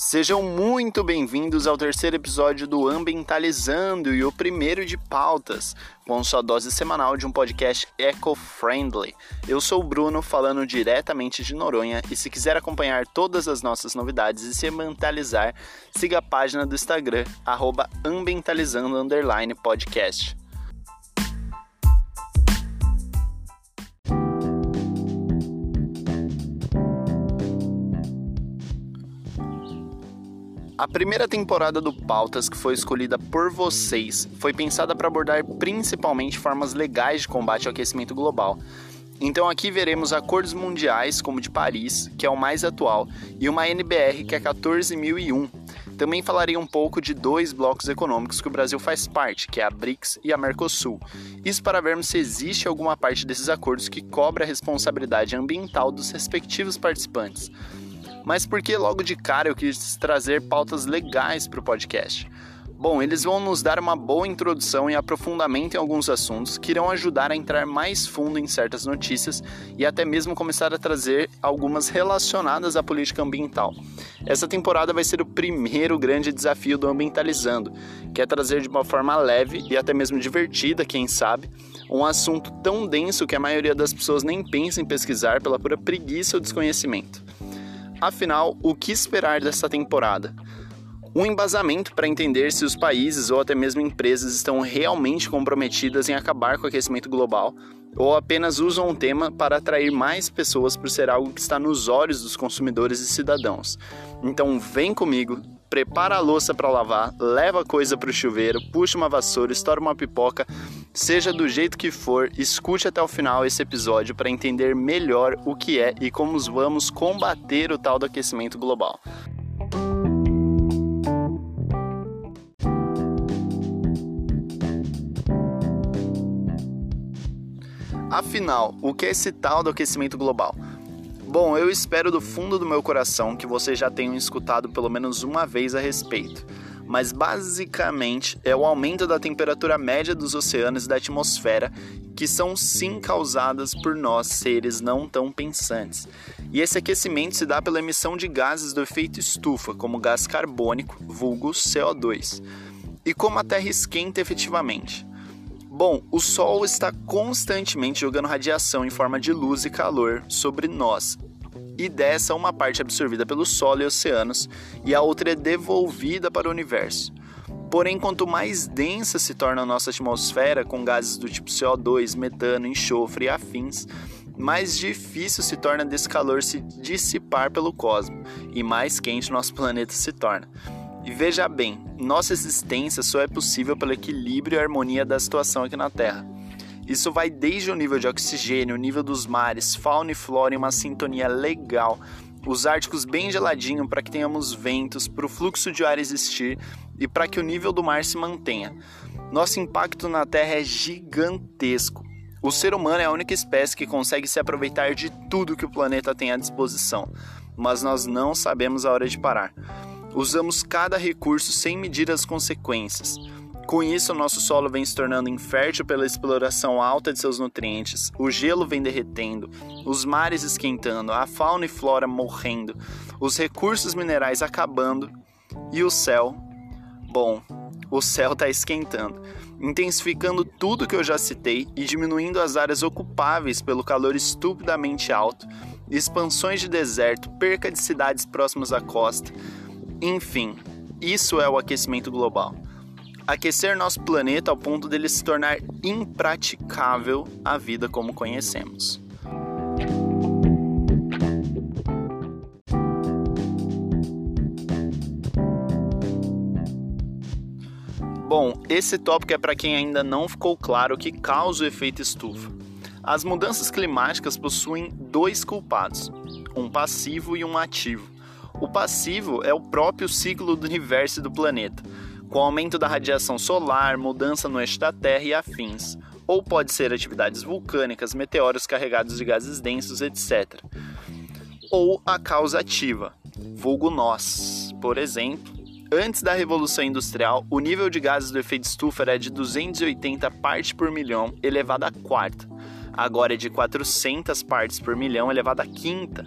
Sejam muito bem-vindos ao terceiro episódio do Ambientalizando e o primeiro de pautas, com sua dose semanal de um podcast eco-friendly. Eu sou o Bruno, falando diretamente de Noronha, e se quiser acompanhar todas as nossas novidades e se ambientalizar, siga a página do Instagram, ambientalizando_podcast. A primeira temporada do Pautas, que foi escolhida por vocês, foi pensada para abordar principalmente formas legais de combate ao aquecimento global. Então aqui veremos acordos mundiais, como o de Paris, que é o mais atual, e uma NBR, que é 14001. Também falarei um pouco de dois blocos econômicos que o Brasil faz parte, que é a BRICS e a Mercosul. Isso para vermos se existe alguma parte desses acordos que cobra a responsabilidade ambiental dos respectivos participantes mas porque logo de cara eu quis trazer pautas legais para o podcast. Bom, eles vão nos dar uma boa introdução e aprofundamento em alguns assuntos que irão ajudar a entrar mais fundo em certas notícias e até mesmo começar a trazer algumas relacionadas à política ambiental. Essa temporada vai ser o primeiro grande desafio do Ambientalizando, que é trazer de uma forma leve e até mesmo divertida, quem sabe, um assunto tão denso que a maioria das pessoas nem pensa em pesquisar pela pura preguiça ou desconhecimento. Afinal, o que esperar dessa temporada? Um embasamento para entender se os países ou até mesmo empresas estão realmente comprometidas em acabar com o aquecimento global ou apenas usam o tema para atrair mais pessoas por ser algo que está nos olhos dos consumidores e cidadãos. Então vem comigo, prepara a louça para lavar, leva coisa para o chuveiro, puxa uma vassoura, estoura uma pipoca, seja do jeito que for, escute até o final esse episódio para entender melhor o que é e como vamos combater o tal do aquecimento global. Afinal, o que é esse tal do aquecimento global? Bom, eu espero do fundo do meu coração que vocês já tenham escutado pelo menos uma vez a respeito. Mas basicamente é o aumento da temperatura média dos oceanos e da atmosfera que são sim causadas por nós, seres não tão pensantes. E esse aquecimento se dá pela emissão de gases do efeito estufa, como gás carbônico, vulgo CO2. E como a Terra esquenta efetivamente? Bom, o Sol está constantemente jogando radiação em forma de luz e calor sobre nós. E dessa, uma parte é absorvida pelo Sol e oceanos, e a outra é devolvida para o universo. Porém, quanto mais densa se torna a nossa atmosfera, com gases do tipo CO2, metano, enxofre e afins, mais difícil se torna desse calor se dissipar pelo cosmos, e mais quente nosso planeta se torna. E veja bem, nossa existência só é possível pelo equilíbrio e harmonia da situação aqui na Terra. Isso vai desde o nível de oxigênio, o nível dos mares, fauna e flora em uma sintonia legal, os árticos bem geladinho para que tenhamos ventos, para o fluxo de ar existir e para que o nível do mar se mantenha. Nosso impacto na Terra é gigantesco. O ser humano é a única espécie que consegue se aproveitar de tudo que o planeta tem à disposição, mas nós não sabemos a hora de parar. Usamos cada recurso sem medir as consequências. Com isso, nosso solo vem se tornando infértil pela exploração alta de seus nutrientes, o gelo vem derretendo, os mares esquentando, a fauna e flora morrendo, os recursos minerais acabando e o céu. Bom, o céu está esquentando, intensificando tudo que eu já citei e diminuindo as áreas ocupáveis pelo calor estupidamente alto, expansões de deserto, perca de cidades próximas à costa enfim, isso é o aquecimento global. Aquecer nosso planeta ao ponto dele se tornar impraticável a vida como conhecemos. Bom, esse tópico é para quem ainda não ficou claro o que causa o efeito estufa. As mudanças climáticas possuem dois culpados, um passivo e um ativo. O passivo é o próprio ciclo do universo e do planeta, com aumento da radiação solar, mudança no eixo da Terra e afins, ou pode ser atividades vulcânicas, meteoros carregados de gases densos, etc. Ou a causa ativa, vulgo nós. Por exemplo, antes da Revolução Industrial, o nível de gases do efeito estufa era de 280 partes por milhão, elevado à quarta. Agora é de 400 partes por milhão, elevado à quinta.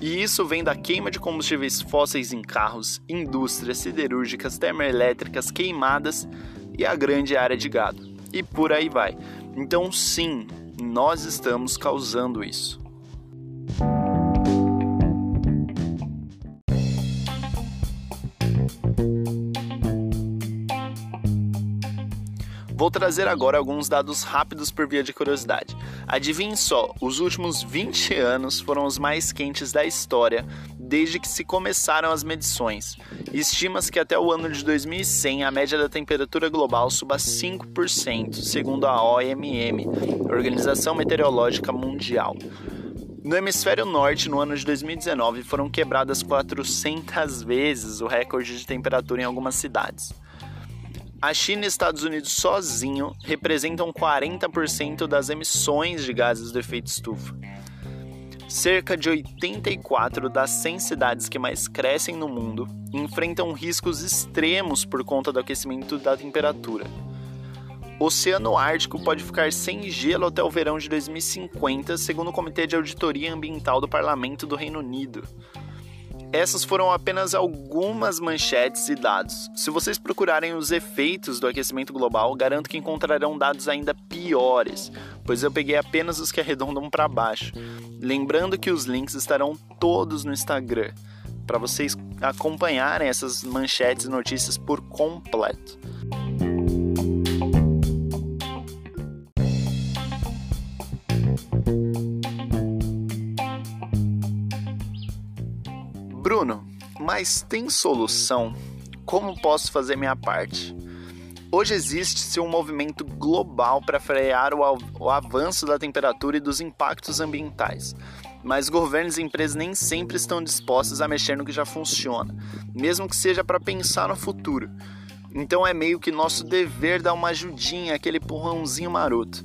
E isso vem da queima de combustíveis fósseis em carros, indústrias siderúrgicas, termoelétricas queimadas e a grande área de gado. E por aí vai. Então, sim, nós estamos causando isso. Vou trazer agora alguns dados rápidos por via de curiosidade. Adivinhe só, os últimos 20 anos foram os mais quentes da história desde que se começaram as medições. Estima-se que até o ano de 2100 a média da temperatura global suba 5%, segundo a OMM, Organização Meteorológica Mundial. No hemisfério norte, no ano de 2019, foram quebradas 400 vezes o recorde de temperatura em algumas cidades. A China e Estados Unidos sozinho representam 40% das emissões de gases do efeito estufa. Cerca de 84 das 100 cidades que mais crescem no mundo enfrentam riscos extremos por conta do aquecimento da temperatura. O Oceano Ártico pode ficar sem gelo até o verão de 2050, segundo o Comitê de Auditoria Ambiental do Parlamento do Reino Unido. Essas foram apenas algumas manchetes e dados. Se vocês procurarem os efeitos do aquecimento global, garanto que encontrarão dados ainda piores, pois eu peguei apenas os que arredondam para baixo. Lembrando que os links estarão todos no Instagram, para vocês acompanharem essas manchetes e notícias por completo. Bruno, mas tem solução? Como posso fazer minha parte? Hoje existe-se um movimento global para frear o, avanço da temperatura e dos impactos ambientais. Mas governos e empresas nem sempre estão dispostos a mexer no que já funciona, mesmo que seja para pensar no futuro. Então é meio que nosso dever dar uma ajudinha, aquele empurrãozinho maroto.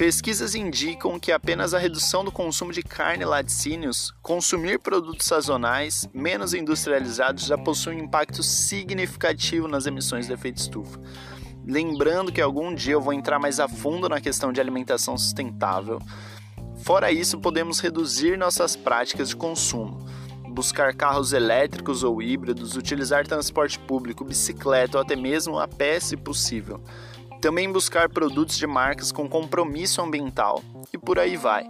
Pesquisas indicam que apenas a redução do consumo de carne e laticínios, consumir produtos sazonais menos industrializados já possui um impacto significativo nas emissões de efeito estufa. Lembrando que algum dia eu vou entrar mais a fundo na questão de alimentação sustentável. Fora isso, podemos reduzir nossas práticas de consumo buscar carros elétricos ou híbridos, utilizar transporte público, bicicleta ou até mesmo a pé se possível. Também buscar produtos de marcas com compromisso ambiental e por aí vai.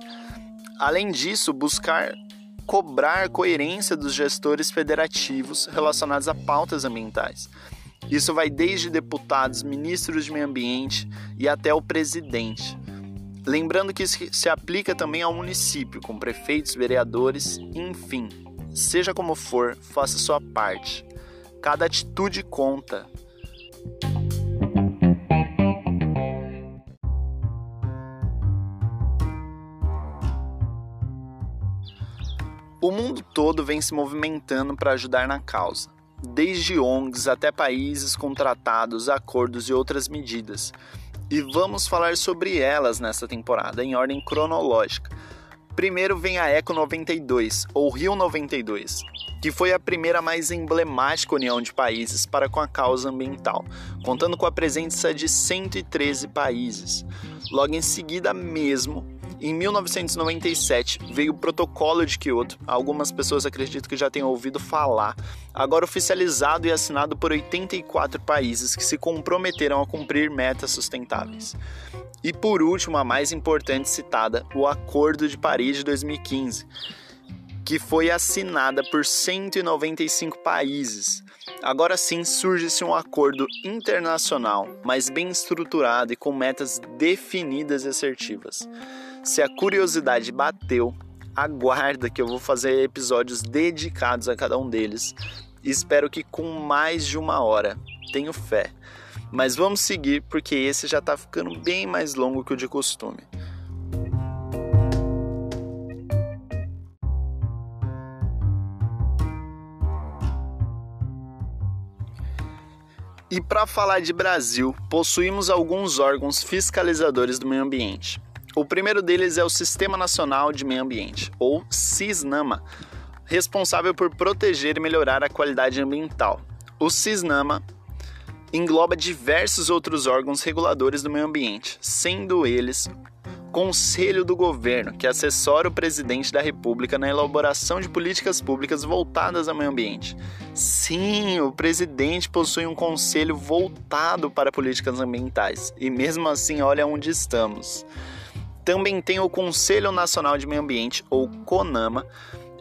Além disso, buscar cobrar coerência dos gestores federativos relacionados a pautas ambientais. Isso vai desde deputados, ministros de meio ambiente e até o presidente. Lembrando que isso se aplica também ao município, com prefeitos, vereadores, enfim. Seja como for, faça sua parte. Cada atitude conta. O mundo todo vem se movimentando para ajudar na causa, desde ONGs até países com tratados, acordos e outras medidas. E vamos falar sobre elas nesta temporada, em ordem cronológica. Primeiro vem a Eco 92, ou Rio 92, que foi a primeira mais emblemática união de países para com a causa ambiental, contando com a presença de 113 países. Logo em seguida mesmo, em 1997 veio o Protocolo de Kyoto. Algumas pessoas acreditam que já tenham ouvido falar. Agora oficializado e assinado por 84 países que se comprometeram a cumprir metas sustentáveis. E por último, a mais importante citada, o Acordo de Paris de 2015, que foi assinada por 195 países. Agora sim surge-se um acordo internacional, mas bem estruturado e com metas definidas e assertivas. Se a curiosidade bateu, aguarda que eu vou fazer episódios dedicados a cada um deles. Espero que com mais de uma hora. Tenho fé. Mas vamos seguir porque esse já está ficando bem mais longo que o de costume. E para falar de Brasil, possuímos alguns órgãos fiscalizadores do meio ambiente. O primeiro deles é o Sistema Nacional de Meio Ambiente, ou SISNAMA, responsável por proteger e melhorar a qualidade ambiental. O SISNAMA engloba diversos outros órgãos reguladores do meio ambiente, sendo eles Conselho do Governo, que assessora o presidente da República na elaboração de políticas públicas voltadas ao meio ambiente. Sim, o presidente possui um conselho voltado para políticas ambientais e, mesmo assim, olha onde estamos. Também tem o Conselho Nacional de Meio Ambiente, ou CONAMA,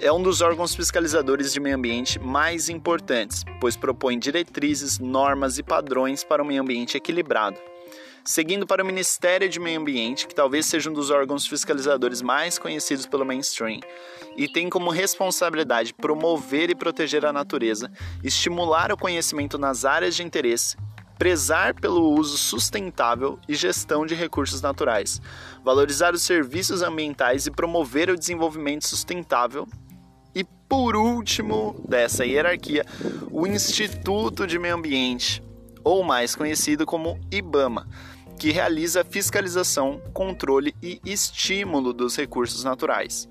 é um dos órgãos fiscalizadores de meio ambiente mais importantes, pois propõe diretrizes, normas e padrões para um meio ambiente equilibrado. Seguindo para o Ministério de Meio Ambiente, que talvez seja um dos órgãos fiscalizadores mais conhecidos pelo mainstream, e tem como responsabilidade promover e proteger a natureza, estimular o conhecimento nas áreas de interesse, prezar pelo uso sustentável e gestão de recursos naturais, valorizar os serviços ambientais e promover o desenvolvimento sustentável. E por último dessa hierarquia, o Instituto de Meio Ambiente, ou mais conhecido como IBAMA, que realiza fiscalização, controle e estímulo dos recursos naturais.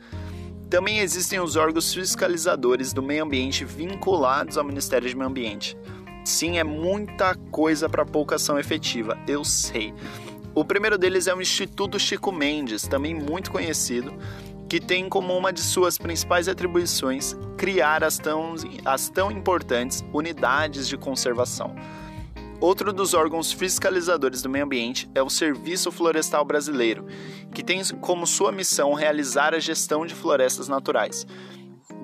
Também existem os órgãos fiscalizadores do meio ambiente vinculados ao Ministério de Meio Ambiente. Sim, é muita coisa para pouca ação efetiva, eu sei. O primeiro deles é o Instituto Chico Mendes, também muito conhecido, que tem como uma de suas principais atribuições criar as tão, as tão importantes unidades de conservação. Outro dos órgãos fiscalizadores do meio ambiente é o Serviço Florestal Brasileiro, que tem como sua missão realizar a gestão de florestas naturais.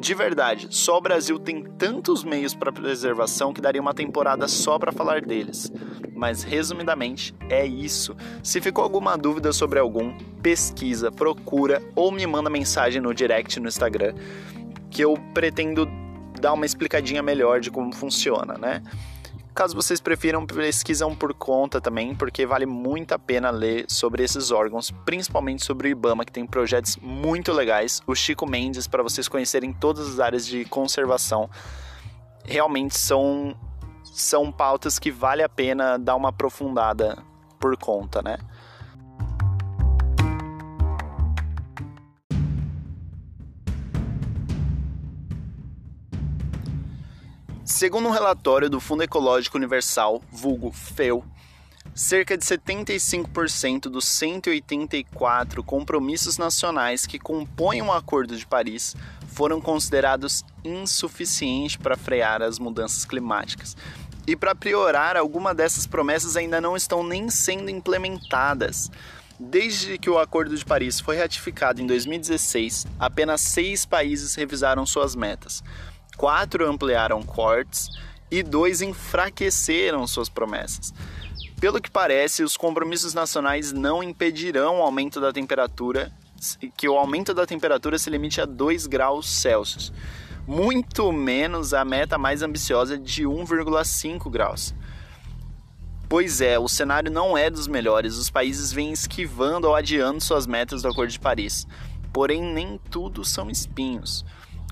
De verdade, só o Brasil tem tantos meios para preservação que daria uma temporada só para falar deles. Mas resumidamente, é isso. Se ficou alguma dúvida sobre algum, pesquisa, procura ou me manda mensagem no direct no Instagram, que eu pretendo dar uma explicadinha melhor de como funciona, né? Caso vocês prefiram, pesquisam por conta também, porque vale muito a pena ler sobre esses órgãos, principalmente sobre o IBAMA, que tem projetos muito legais. O Chico Mendes, para vocês conhecerem todas as áreas de conservação, realmente são, são pautas que vale a pena dar uma aprofundada por conta, né? Segundo um relatório do Fundo Ecológico Universal, vulgo FEU, cerca de 75% dos 184 compromissos nacionais que compõem o Acordo de Paris foram considerados insuficientes para frear as mudanças climáticas. E para piorar, algumas dessas promessas ainda não estão nem sendo implementadas. Desde que o Acordo de Paris foi ratificado em 2016, apenas seis países revisaram suas metas quatro ampliaram cortes e dois enfraqueceram suas promessas. Pelo que parece, os compromissos nacionais não impedirão o aumento da temperatura, que o aumento da temperatura se limite a 2 graus Celsius, muito menos a meta mais ambiciosa de 1,5 graus. Pois é, o cenário não é dos melhores, os países vêm esquivando ou adiando suas metas do Acordo de Paris. Porém, nem tudo são espinhos.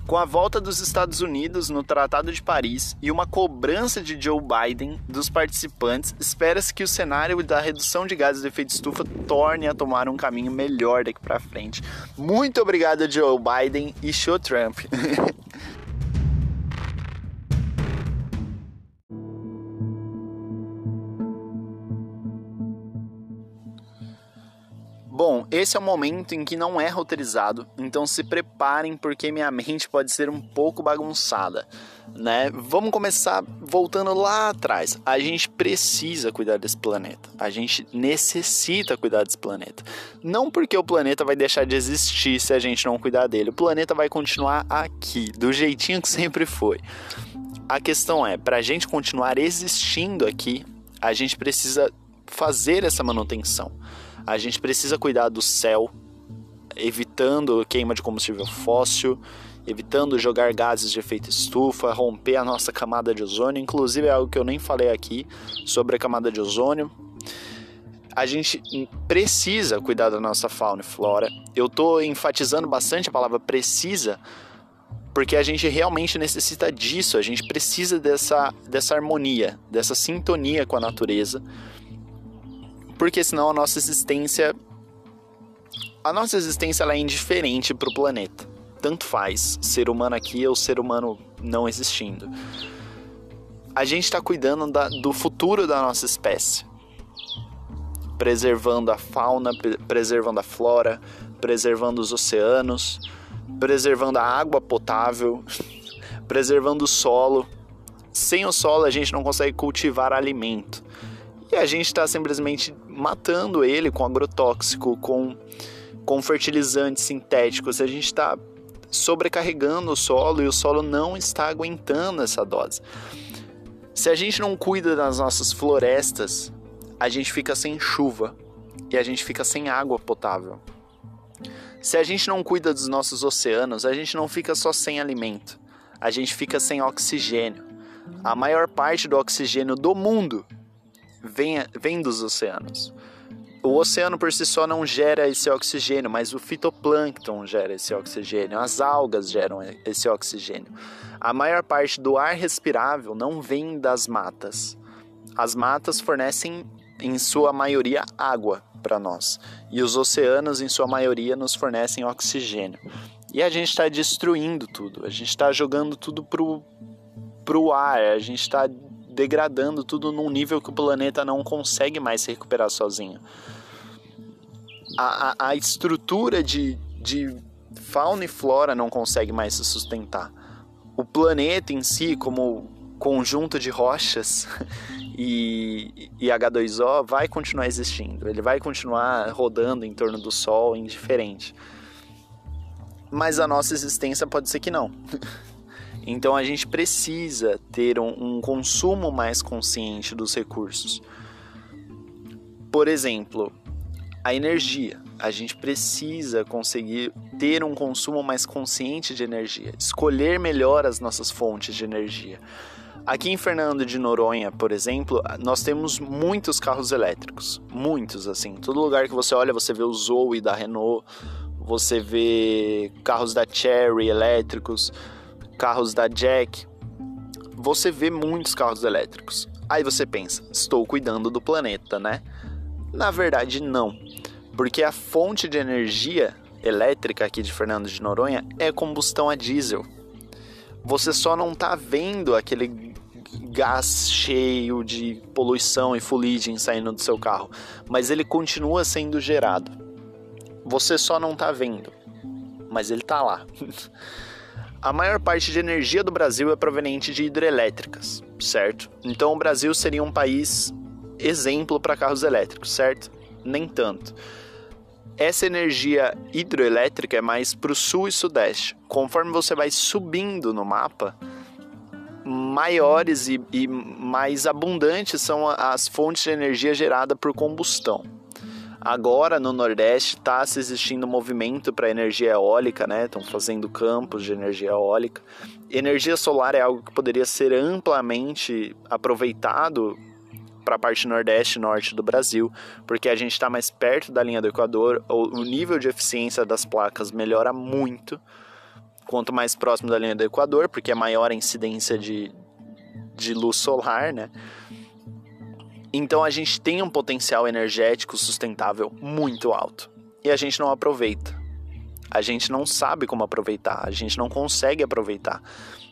Com a volta dos Estados Unidos no Tratado de Paris e uma cobrança de Joe Biden dos participantes, espera-se que o cenário da redução de gases de efeito estufa torne a tomar um caminho melhor daqui para frente. Muito obrigado, Joe Biden e show Trump. Bom, esse é o momento em que não é roteirizado, então se preparem porque minha mente pode ser um pouco bagunçada, né? Vamos começar voltando lá atrás. A gente precisa cuidar desse planeta. A gente necessita cuidar desse planeta. Não porque o planeta vai deixar de existir se a gente não cuidar dele. O planeta vai continuar aqui, do jeitinho que sempre foi. A questão é, para a gente continuar existindo aqui, a gente precisa fazer essa manutenção. A gente precisa cuidar do céu, evitando queima de combustível fóssil, evitando jogar gases de efeito estufa, romper a nossa camada de ozônio, inclusive é algo que eu nem falei aqui sobre a camada de ozônio. A gente precisa cuidar da nossa fauna e flora. Eu estou enfatizando bastante a palavra precisa, porque a gente realmente necessita disso, a gente precisa dessa, dessa harmonia, dessa sintonia com a natureza porque senão a nossa existência a nossa existência ela é indiferente para o planeta. Tanto faz ser humano aqui ou ser humano não existindo. A gente está cuidando da, do futuro da nossa espécie. preservando a fauna, preservando a flora, preservando os oceanos, preservando a água potável, preservando o solo. Sem o solo a gente não consegue cultivar alimento. E a gente está simplesmente matando ele com agrotóxico, com, com fertilizantes sintéticos. A gente está sobrecarregando o solo e o solo não está aguentando essa dose. Se a gente não cuida das nossas florestas, a gente fica sem chuva e a gente fica sem água potável. Se a gente não cuida dos nossos oceanos, a gente não fica só sem alimento, a gente fica sem oxigênio. A maior parte do oxigênio do mundo vem, vem dos oceanos. O oceano por si só não gera esse oxigênio, mas o fitoplâncton gera esse oxigênio, as algas geram esse oxigênio. A maior parte do ar respirável não vem das matas. As matas fornecem, em sua maioria, água para nós, e os oceanos, em sua maioria, nos fornecem oxigênio. E a gente está destruindo tudo, a gente está jogando tudo pro, pro ar, a gente está degradando tudo num nível que o planeta não consegue mais se recuperar sozinho. A, a, a estrutura de, de fauna e flora não consegue mais se sustentar. O planeta em si, como conjunto de rochas e, e H2O, vai continuar existindo. Ele vai continuar rodando em torno do Sol, indiferente. Mas a nossa existência pode ser que não. Então a gente precisa ter um, um consumo mais consciente dos recursos. Por exemplo, a energia. A gente precisa conseguir ter um consumo mais consciente de energia, escolher melhor as nossas fontes de energia. Aqui em Fernando de Noronha, por exemplo, nós temos muitos carros elétricos, muitos assim. Todo lugar que você olha, você vê o Zoe da Renault, você vê carros da Cherry elétricos, carros da Jack, você vê muitos carros elétricos. Aí você pensa, estou cuidando do planeta, né? Na verdade, não. Porque a fonte de energia elétrica aqui de Fernando de Noronha é combustão a diesel. Você só não está vendo aquele gás cheio de poluição e fuligem saindo do seu carro, mas ele continua sendo gerado. Você só não está vendo, mas ele está lá. A maior parte de energia do Brasil é proveniente de hidrelétricas, certo? Então o Brasil seria um país exemplo para carros elétricos, certo? Nem tanto. Essa energia hidroelétrica é mais para o sul e sudeste. Conforme você vai subindo no mapa, maiores e, e mais abundantes são as fontes de energia gerada por combustão. Agora no Nordeste está se existindo movimento para energia eólica, né? Estão fazendo campos de energia eólica. Energia solar é algo que poderia ser amplamente aproveitado para a parte nordeste e norte do Brasil, porque a gente está mais perto da linha do Equador, o nível de eficiência das placas melhora muito. Quanto mais próximo da linha do Equador, porque é maior a incidência de, de luz solar, né? Então a gente tem um potencial energético sustentável muito alto e a gente não aproveita. A gente não sabe como aproveitar, a gente não consegue aproveitar.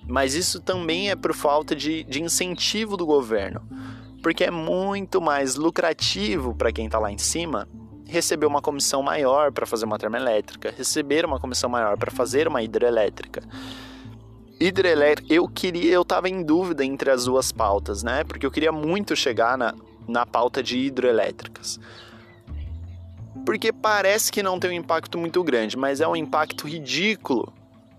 Mas isso também é por falta de, de incentivo do governo, porque é muito mais lucrativo para quem está lá em cima receber uma comissão maior para fazer uma termoelétrica, receber uma comissão maior para fazer uma hidrelétrica hidrelétrica, eu queria, eu tava em dúvida entre as duas pautas, né? Porque eu queria muito chegar na, na pauta de hidroelétricas. Porque parece que não tem um impacto muito grande, mas é um impacto ridículo,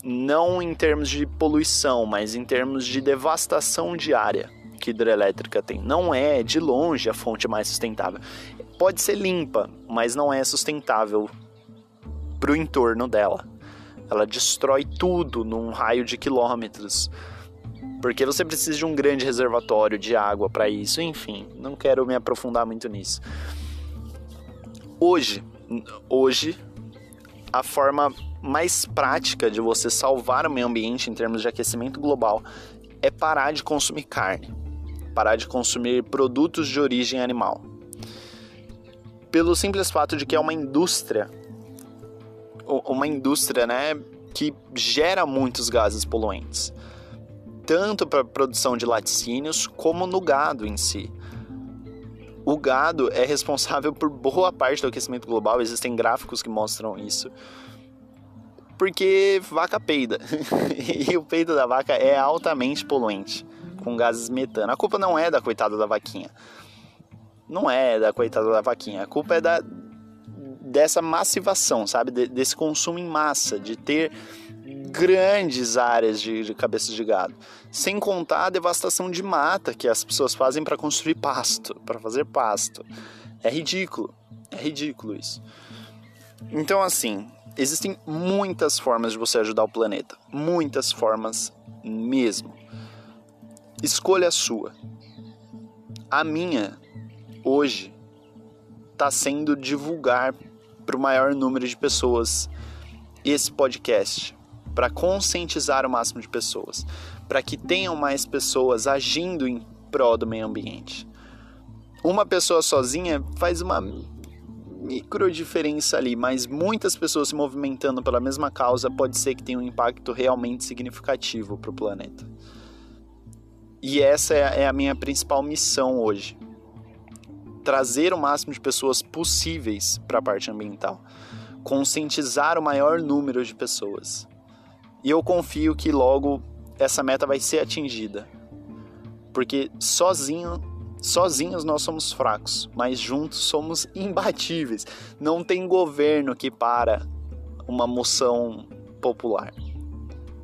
não em termos de poluição, mas em termos de devastação diária que hidrelétrica tem. Não é de longe a fonte mais sustentável. Pode ser limpa, mas não é sustentável para o entorno dela. Ela destrói tudo num raio de quilômetros porque você precisa de um grande reservatório de água para isso, enfim, não quero me aprofundar muito nisso. Hoje, hoje a forma mais prática de você salvar o meio ambiente em termos de aquecimento global é parar de consumir carne, parar de consumir produtos de origem animal. Pelo simples fato de que é uma indústria, uma indústria, né, que gera muitos gases poluentes tanto para a produção de laticínios como no gado em si. o gado é responsável por boa parte do aquecimento global, existem gráficos que mostram isso. Porque vaca peida. e o peito da vaca é altamente poluente, com gases metano. A culpa não é da coitada da vaquinha. Não é da coitada da vaquinha. A culpa é da dessa massivação, sabe? desse consumo em massa, de ter grandes áreas de, de cabeças de gado. Sem contar a devastação de mata que as pessoas fazem para construir pasto, para fazer pasto. É ridículo. É ridículo isso. Então, assim, existem muitas formas de você ajudar o planeta. Muitas formas mesmo. Escolha a sua. A minha, hoje, está sendo divulgar para o maior número de pessoas esse podcast para conscientizar o máximo de pessoas, para que tenham mais pessoas agindo em prol do meio ambiente. Uma pessoa sozinha faz uma micro diferença ali, mas muitas pessoas se movimentando pela mesma causa pode ser que tenha um impacto realmente significativo para o planeta. E essa é a minha principal missão hoje. Trazer o máximo de pessoas possíveis para a parte ambiental. Conscientizar o maior número de pessoas. E eu confio que logo essa meta vai ser atingida. Porque sozinho, sozinhos nós somos fracos, mas juntos somos imbatíveis. Não tem governo que para uma moção popular.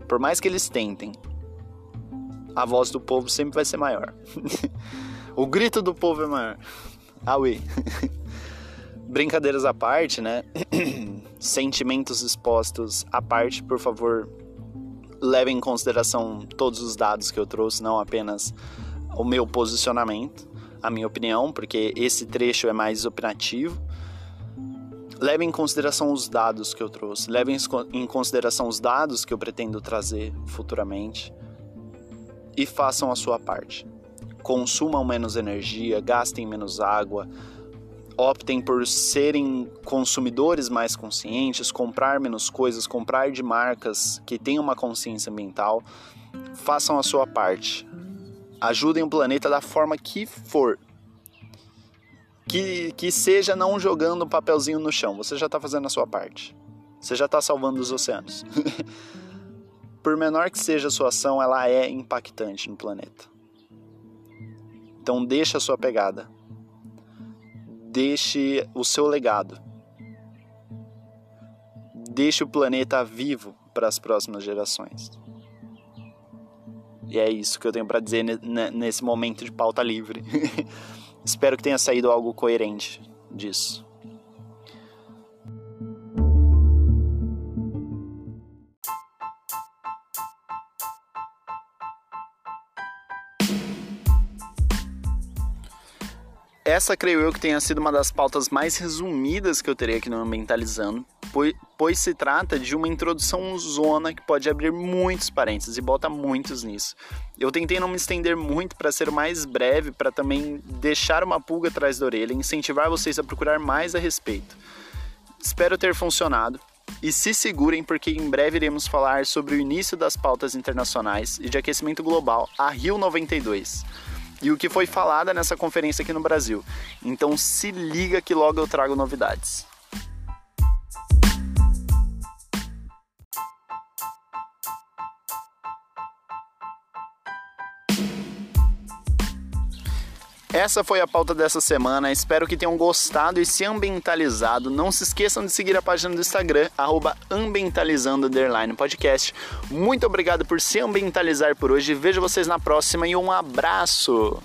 Por mais que eles tentem, a voz do povo sempre vai ser maior. o grito do povo é maior. Aue. Brincadeiras à parte, né? Sentimentos expostos à parte, por favor, leve em consideração todos os dados que eu trouxe, não apenas o meu posicionamento, a minha opinião, porque esse trecho é mais opinativo. Leve em consideração os dados que eu trouxe, leve em consideração os dados que eu pretendo trazer futuramente e façam a sua parte. Consumam menos energia, gastem menos água, optem por serem consumidores mais conscientes, comprar menos coisas, comprar de marcas que tenham uma consciência ambiental, façam a sua parte. Ajudem o planeta da forma que for. Que, que seja não jogando um papelzinho no chão, você já está fazendo a sua parte. Você já está salvando os oceanos. por menor que seja a sua ação, ela é impactante no planeta. Então deixa a sua pegada deixe o seu legado. Deixe o planeta vivo para as próximas gerações. E é isso que eu tenho para dizer nesse momento de pauta livre. Espero que tenha saído algo coerente disso. Essa creio eu que tenha sido uma das pautas mais resumidas que eu terei aqui no Ambientalizando, pois, pois se trata de uma introdução zona que pode abrir muitos parênteses e bota muitos nisso. Eu tentei não me estender muito para ser mais breve, para também deixar uma pulga atrás da orelha incentivar vocês a procurar mais a respeito. Espero ter funcionado. E se segurem, porque em breve iremos falar sobre o início das pautas internacionais e de aquecimento global, a Rio 92 e o que foi falada nessa conferência aqui no Brasil. Então se liga que logo eu trago novidades. Essa foi a pauta dessa semana. Espero que tenham gostado e se ambientalizado. Não se esqueçam de seguir a página do Instagram, ambientalizando podcast. Muito obrigado por se ambientalizar por hoje. Vejo vocês na próxima e um abraço!